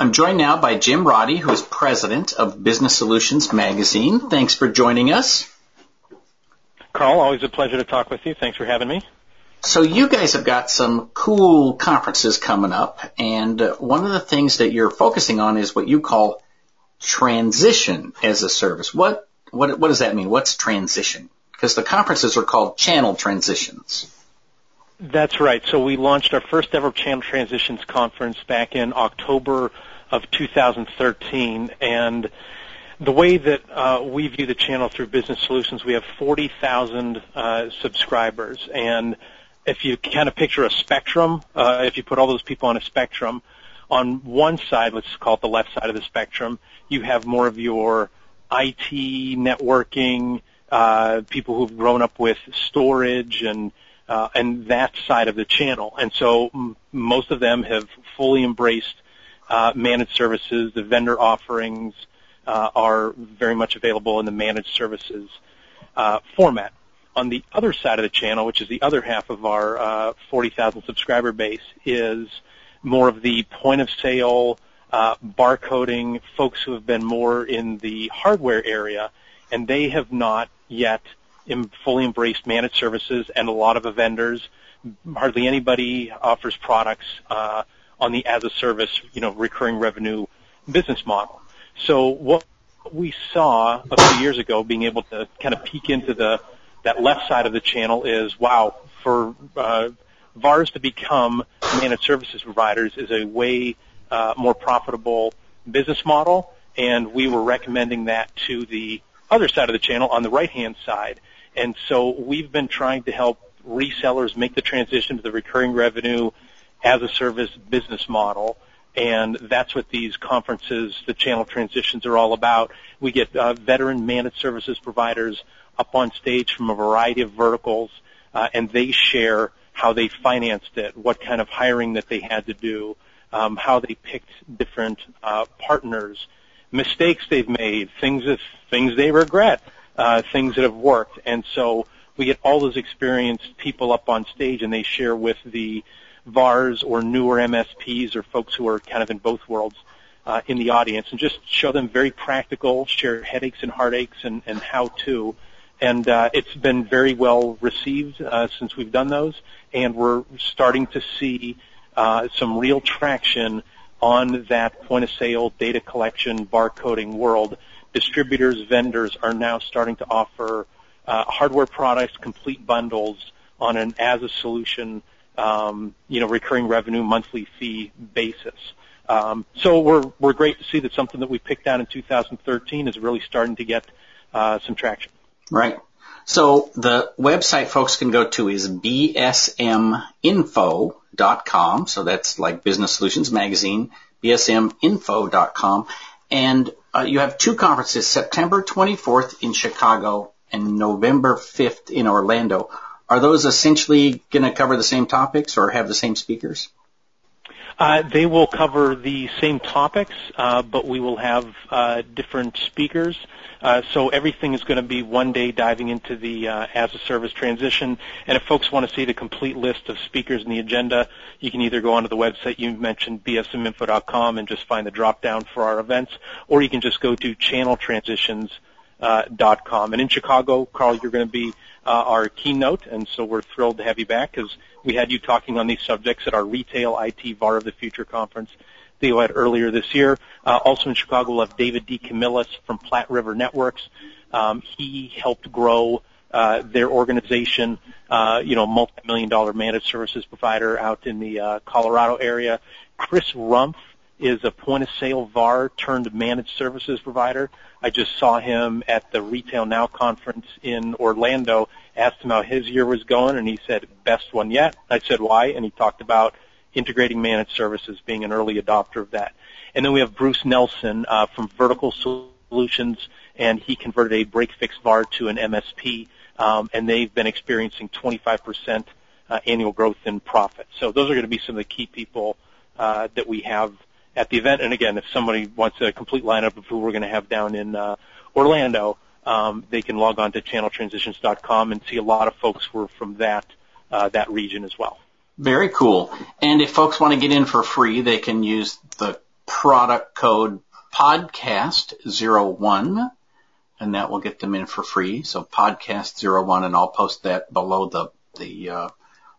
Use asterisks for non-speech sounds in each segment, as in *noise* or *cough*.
I'm joined now by Jim Roddy, who is president of Business Solutions Magazine. Thanks for joining us. Carl, always a pleasure to talk with you. Thanks for having me. So you guys have got some cool conferences coming up, and one of the things that you're focusing on is what you call transition as a service. What what what does that mean? What's transition? Because the conferences are called channel transitions. That's right. So we launched our first ever channel transitions conference back in October of 2013, and the way that uh, we view the channel through Business Solutions, we have 40,000 uh, subscribers, and if you kind of picture a spectrum, uh, if you put all those people on a spectrum, on one side, let's call it the left side of the spectrum, you have more of your IT networking, uh, people who've grown up with storage and uh, and that side of the channel. And so m- most of them have fully embraced uh, managed services. The vendor offerings uh, are very much available in the managed services uh, format. On the other side of the channel, which is the other half of our uh, 40,000 subscriber base, is more of the point of sale, uh, barcoding, folks who have been more in the hardware area, and they have not yet fully embraced managed services, and a lot of the vendors, hardly anybody offers products uh, on the as a service, you know, recurring revenue business model. So what we saw a few years ago, being able to kind of peek into the that left side of the channel, is wow for uh, VARs to become managed services providers is a way uh, more profitable business model, and we were recommending that to the other side of the channel on the right hand side. And so we've been trying to help resellers make the transition to the recurring revenue as a service business model. And that's what these conferences, the channel transitions are all about. We get uh, veteran managed services providers up on stage from a variety of verticals, uh, and they share how they financed it, what kind of hiring that they had to do, um, how they picked different uh, partners, mistakes they've made, things things they regret, uh, things that have worked, and so we get all those experienced people up on stage, and they share with the VARs or newer MSPs or folks who are kind of in both worlds uh, in the audience, and just show them very practical, share headaches and heartaches, and, and how to. And uh, it's been very well received uh, since we've done those, and we're starting to see uh, some real traction on that point of sale data collection barcoding world. Distributors, vendors are now starting to offer uh, hardware products, complete bundles on an as a solution, um, you know, recurring revenue monthly fee basis. Um, so we're we're great to see that something that we picked out in 2013 is really starting to get uh, some traction. Right. So the website folks can go to is bsminfo.com. So that's like Business Solutions Magazine, bsminfo.com. And uh, you have two conferences, September 24th in Chicago and November 5th in Orlando. Are those essentially going to cover the same topics or have the same speakers? Uh, they will cover the same topics, uh, but we will have uh, different speakers. Uh, so everything is going to be one day diving into the uh, as a service transition. And if folks want to see the complete list of speakers in the agenda, you can either go onto the website you mentioned, bsminfo.com, and just find the drop down for our events, or you can just go to channeltransitions.com. Uh, and in Chicago, Carl, you're going to be our keynote, and so we're thrilled to have you back because we had you talking on these subjects at our Retail IT VAR of the Future conference that you had earlier this year. Uh, also in Chicago, we'll have David DeCamillis from Platte River Networks. Um, he helped grow uh, their organization, uh, you know, multi-million dollar managed services provider out in the uh, Colorado area. Chris Rumpf is a point of sale VAR turned managed services provider. I just saw him at the Retail Now conference in Orlando, asked him how his year was going, and he said, best one yet. I said, why? And he talked about integrating managed services, being an early adopter of that. And then we have Bruce Nelson uh, from Vertical Solutions, and he converted a break fix VAR to an MSP, um, and they've been experiencing 25% uh, annual growth in profit. So those are going to be some of the key people uh, that we have at the event. And again, if somebody wants a complete lineup of who we're going to have down in uh, Orlando, um, they can log on to channeltransitions.com and see a lot of folks were from that uh, that region as well. Very cool. And if folks want to get in for free, they can use the product code podcast01 and that will get them in for free. So podcast01 and I'll post that below the, the, uh,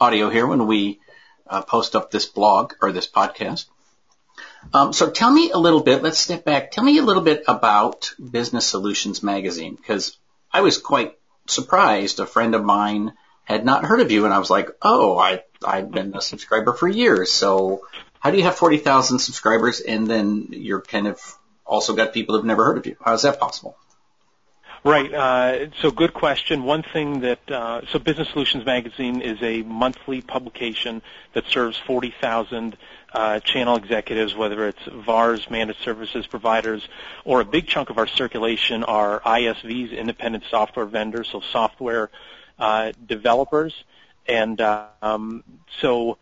audio here when we uh, post up this blog or this podcast. Um, so tell me a little bit, let's step back. Tell me a little bit about Business Solutions Magazine because I was quite surprised. A friend of mine had not heard of you and I was like, oh, I, I've been a subscriber for years. So how do you have 40,000 subscribers and then you're kind of also got people who've never heard of you? How is that possible? Right. Uh, so good question. One thing that uh, so Business Solutions Magazine is a monthly publication that serves 40,000 uh, channel executives, whether it's VARs, managed services providers, or a big chunk of our circulation are ISVs, independent software vendors, so software uh, developers, and um, so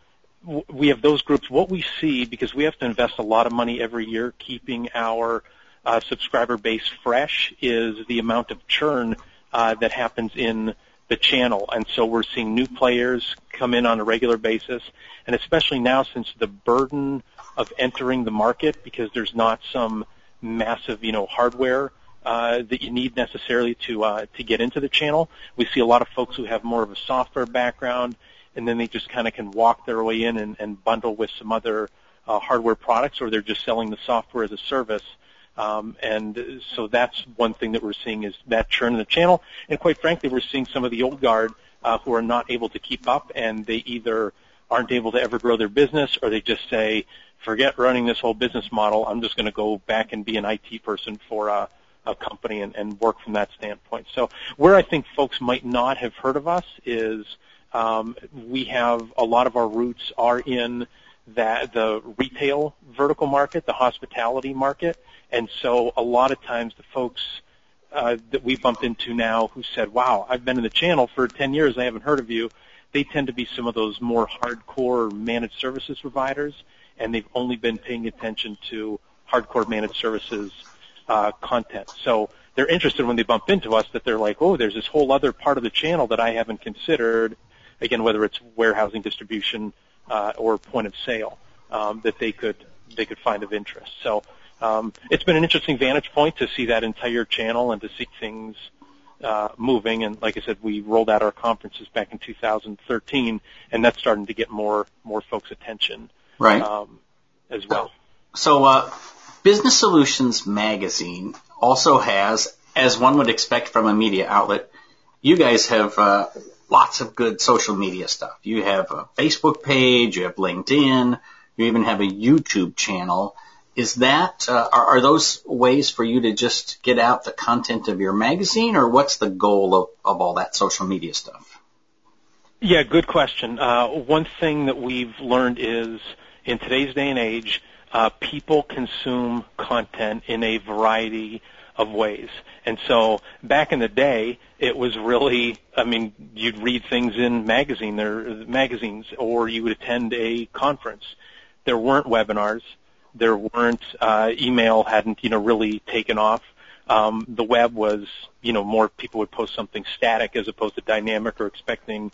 we have those groups. What we see, because we have to invest a lot of money every year keeping our uh, subscriber base fresh, is the amount of churn uh, that happens in the channel. And so we're seeing new players come in on a regular basis. And especially now since the burden of entering the market because there's not some massive, you know, hardware uh, that you need necessarily to uh, to get into the channel. We see a lot of folks who have more of a software background, and then they just kind of can walk their way in and, and bundle with some other uh, hardware products, or they're just selling the software as a service. Um, and so that's one thing that we're seeing is that churn in the channel. And quite frankly, we're seeing some of the old guard uh, who are not able to keep up, and they either aren't able to ever grow their business, or they just say, "Forget running this whole business model. I'm just going to go back and be an IT person for a, a company and, and work from that standpoint." So where I think folks might not have heard of us is um, we have a lot of our roots are in that the retail vertical market, the hospitality market, and so a lot of times the folks uh, that we bumped into now who said, "Wow, I've been in the channel for 10 years, I haven't heard of you." They tend to be some of those more hardcore managed services providers, and they've only been paying attention to hardcore managed services uh, content. So they're interested when they bump into us that they're like, "Oh, there's this whole other part of the channel that I haven't considered." Again, whether it's warehousing, distribution, uh, or point of sale, um, that they could they could find of interest. So um, it's been an interesting vantage point to see that entire channel and to see things uh, moving. And like I said, we rolled out our conferences back in 2013, and that's starting to get more more folks' attention, right? Um, as well. So, uh, Business Solutions Magazine also has, as one would expect from a media outlet, you guys have uh, lots of good social media stuff. You have a Facebook page, you have LinkedIn, you even have a YouTube channel is that uh, are, are, those ways for you to just get out the content of your magazine, or what's the goal of, of all that social media stuff? Yeah, good question. Uh, one thing that we've learned is in today's day and age, uh, people consume content in a variety of ways. And so back in the day, it was really, I mean, you'd read things in magazine magazines, or you would attend a conference. There weren't webinars there weren't uh, email hadn't you know really taken off. Um, the web was you know more people would post something static as opposed to dynamic or expecting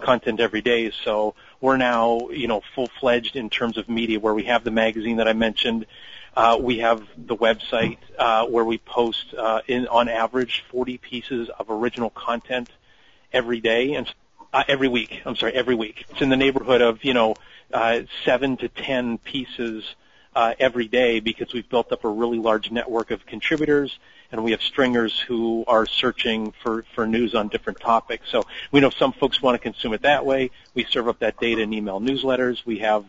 content every day. So we're now you know full fledged in terms of media where we have the magazine that I mentioned. Uh, we have the website uh, where we post uh, in on average 40 pieces of original content every day and uh, every week. I'm sorry, every week. It's in the neighborhood of you know uh, seven to ten pieces uh, every day because we've built up a really large network of contributors and we have stringers who are searching for, for news on different topics. So we know some folks want to consume it that way. We serve up that data in email newsletters. We have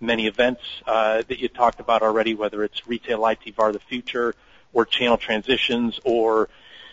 many events uh, that you talked about already, whether it's Retail IT VAR the Future or Channel Transitions or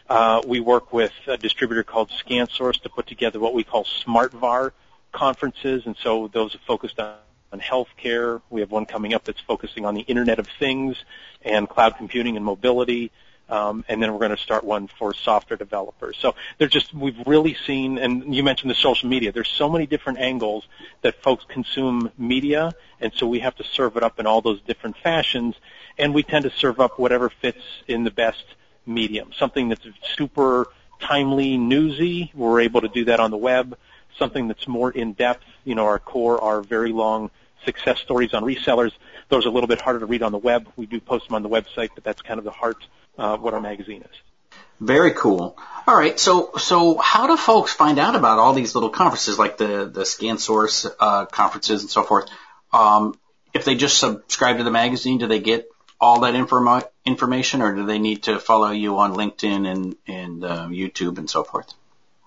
uh, we work with a distributor called ScanSource to put together what we call Smart VAR conferences, and so those are focused on on healthcare. We have one coming up that's focusing on the Internet of Things and cloud computing and mobility. Um, and then we're going to start one for software developers. So they're just we've really seen, and you mentioned the social media. There's so many different angles that folks consume media, and so we have to serve it up in all those different fashions. And we tend to serve up whatever fits in the best medium. Something that's super timely, newsy. We're able to do that on the web. Something that's more in depth. You know, our core are very long success stories on resellers. Those are a little bit harder to read on the web. We do post them on the website, but that's kind of the heart of what our magazine is. Very cool. All right. So, so how do folks find out about all these little conferences like the, the ScanSource, uh, conferences and so forth? Um, if they just subscribe to the magazine, do they get all that inform- information or do they need to follow you on LinkedIn and, and, uh, YouTube and so forth?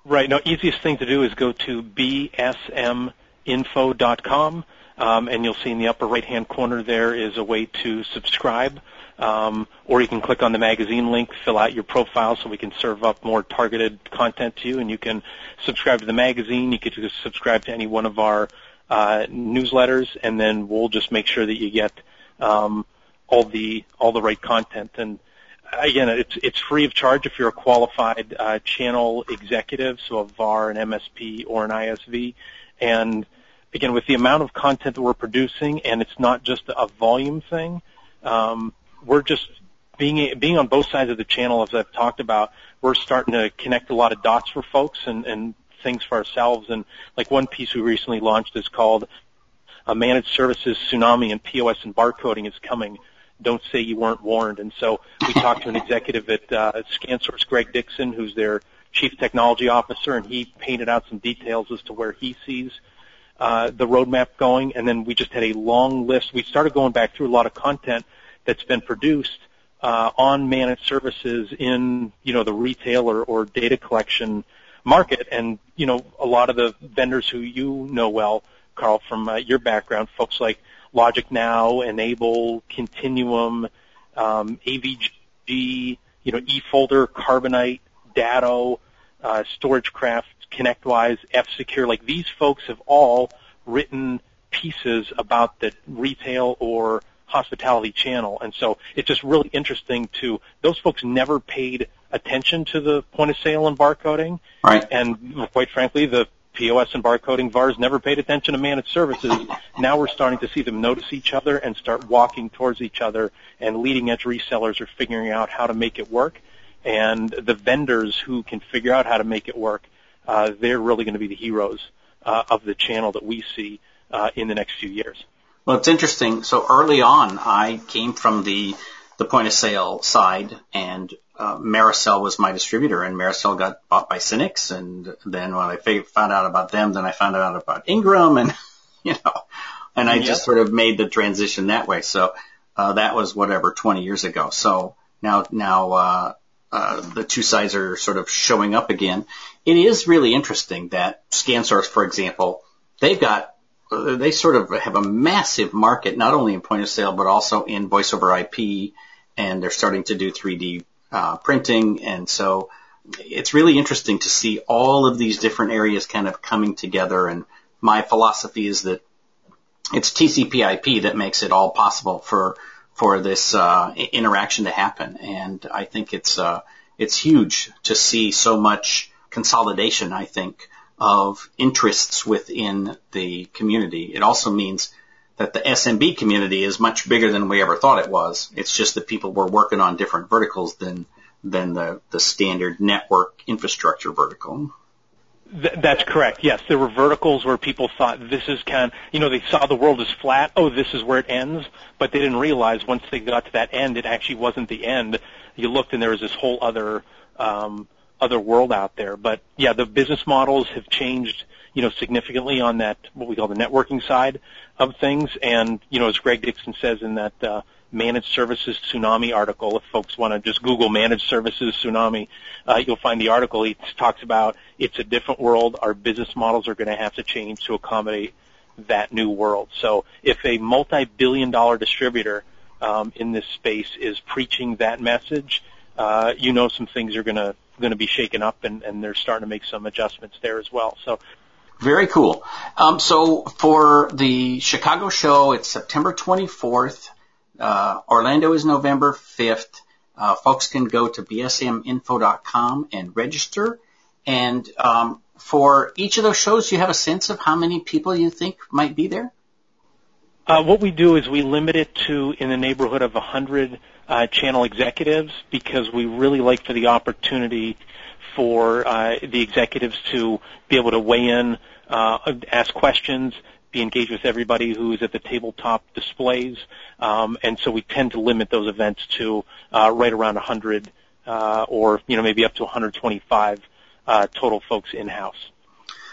Right. Now, easiest thing to do is go to bsminfo.com, um, and you'll see in the upper right-hand corner there is a way to subscribe. Um, or you can click on the magazine link, fill out your profile so we can serve up more targeted content to you, and you can subscribe to the magazine. You can just subscribe to any one of our uh, newsletters, and then we'll just make sure that you get um, all the all the right content. And again, it's it's free of charge if you're a qualified uh, channel executive, so a VAR, an MSP, or an ISV. And again, with the amount of content that we're producing, and it's not just a volume thing. Um, we're just being being on both sides of the channel, as I've talked about. We're starting to connect a lot of dots for folks and, and things for ourselves. And like one piece we recently launched is called a managed services tsunami and POS and barcoding is coming. Don't say you weren't warned. And so we talked to an executive at uh, ScanSource, Greg Dixon, who's their chief technology officer, and he painted out some details as to where he sees uh, the roadmap going. And then we just had a long list. We started going back through a lot of content that's been produced uh, on managed services in you know the retail or, data collection market, and you know a lot of the vendors who you know well, Carl, from uh, your background, folks like LogicNow, N-able, Continuum, um, AVG, you know, eFolder, Carbonite, Datto, uh, StorageCraft, ConnectWise, F-Secure, like these folks have all written pieces about the retail or hospitality channel. And so it's just really interesting to, those folks never paid attention to the point of sale and barcoding. Right. And quite frankly, the POS and barcoding VARs never paid attention to managed services. Now we're starting to see them notice each other and start walking towards each other and leading edge resellers are figuring out how to make it work. And the vendors who can figure out how to make it work, uh, they're really going to be the heroes uh, of the channel that we see uh, in the next few years. Well, it's interesting. So early on, I came from the the point of sale side, and uh, Maricel was my distributor, and Maricel got bought by Synnex, and then when I found out about them, then I found out about Ingram, and *laughs* you know, and I yep. just sort of made the transition that way. So uh, that was whatever 20 years ago. So now now uh, uh, the two sides are sort of showing up again. It is really interesting that ScanSource, for example, they've got they sort of have a massive market, not only in point of sale, but also in voice over IP, and they're starting to do 3D uh, printing. And so it's really interesting to see all of these different areas kind of coming together. And my philosophy is that it's TCP IP that makes it all possible for for this uh, interaction to happen. And I think it's uh, it's huge to see so much consolidation. I think of interests within the community. It also means that the SMB community is much bigger than we ever thought it was. It's just that people were working on different verticals than than the, the standard network infrastructure vertical. Th- that's correct. Yes, there were verticals where people thought this is kind. You know, they saw the world as flat. Oh, this is where it ends. But they didn't realize once they got to that end, it actually wasn't the end. You looked and there was this whole other um, other world out there. But yeah, the business models have changed, you know, significantly on that what we call the networking side of things. And you know, as Greg Dixon says in that uh, managed services tsunami article, if folks want to just Google managed services tsunami, uh, you'll find the article. He talks about it's a different world. Our business models are going to have to change to accommodate that new world. So if a multi-billion dollar distributor um, in this space is preaching that message, uh, you know some things are going to going to be shaken up, and, and they're starting to make some adjustments there as well. So. Very cool. Um, so for the Chicago show, it's September 24th. Uh, Orlando is November 5th. Uh, folks can go to bsminfo.com and register. And um, for each of those shows, you have a sense of how many people you think might be there? Uh, what we do is we limit it to in the neighborhood of 100 uh, channel executives because we really like for the opportunity for uh, the executives to be able to weigh in uh, ask questions, be engaged with everybody who is at the tabletop displays, um, and so we tend to limit those events to uh, right around 100 uh, or you know maybe up to 125 uh, total folks in house.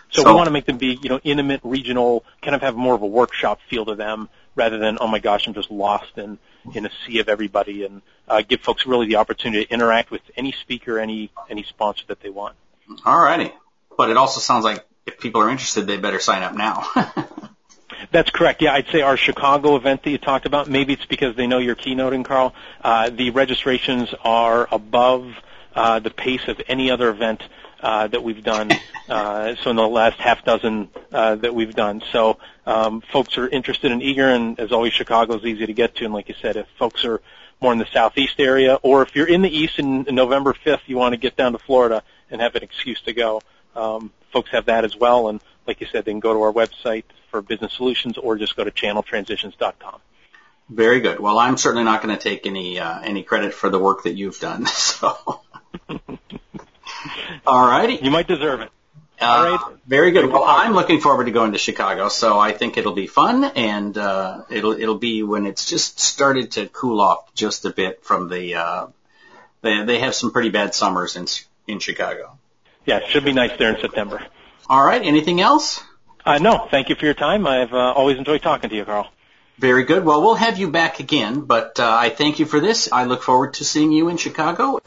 So, so we want to make them be you know intimate, regional, kind of have more of a workshop feel to them rather than oh my gosh I'm just lost in in a sea of everybody, and uh, give folks really the opportunity to interact with any speaker, any any sponsor that they want. All righty, but it also sounds like if people are interested, they better sign up now. *laughs* That's correct. Yeah, I'd say our Chicago event that you talked about, maybe it's because they know you're keynoting, Carl. Uh, the registrations are above uh, the pace of any other event uh, that we've done. Uh, so in the last half dozen uh, that we've done. So um, folks are interested and eager, and as always, Chicago is easy to get to. And like you said, if folks are more in the southeast area, or if you're in the east and November 5th, you want to get down to Florida and have an excuse to go. Um, folks have that as well, and like you said, they can go to our website for business solutions or just go to channeltransitions.com. Very good. Well, I'm certainly not going to take any uh, any credit for the work that you've done. *laughs* So, all righty. You might deserve it. Uh, all right. Very good. Well, I'm looking forward to going to Chicago, so I think it'll be fun, and uh, it'll it'll be when it's just started to cool off just a bit from the. Uh, they they have some pretty bad summers in in Chicago. Yeah, it should be nice there in September. All right. Anything else? Uh, no, thank you for your time. I've uh, always enjoyed talking to you, Carl. Very good. Well, we'll have you back again, but uh, I thank you for this. I look forward to seeing you in Chicago.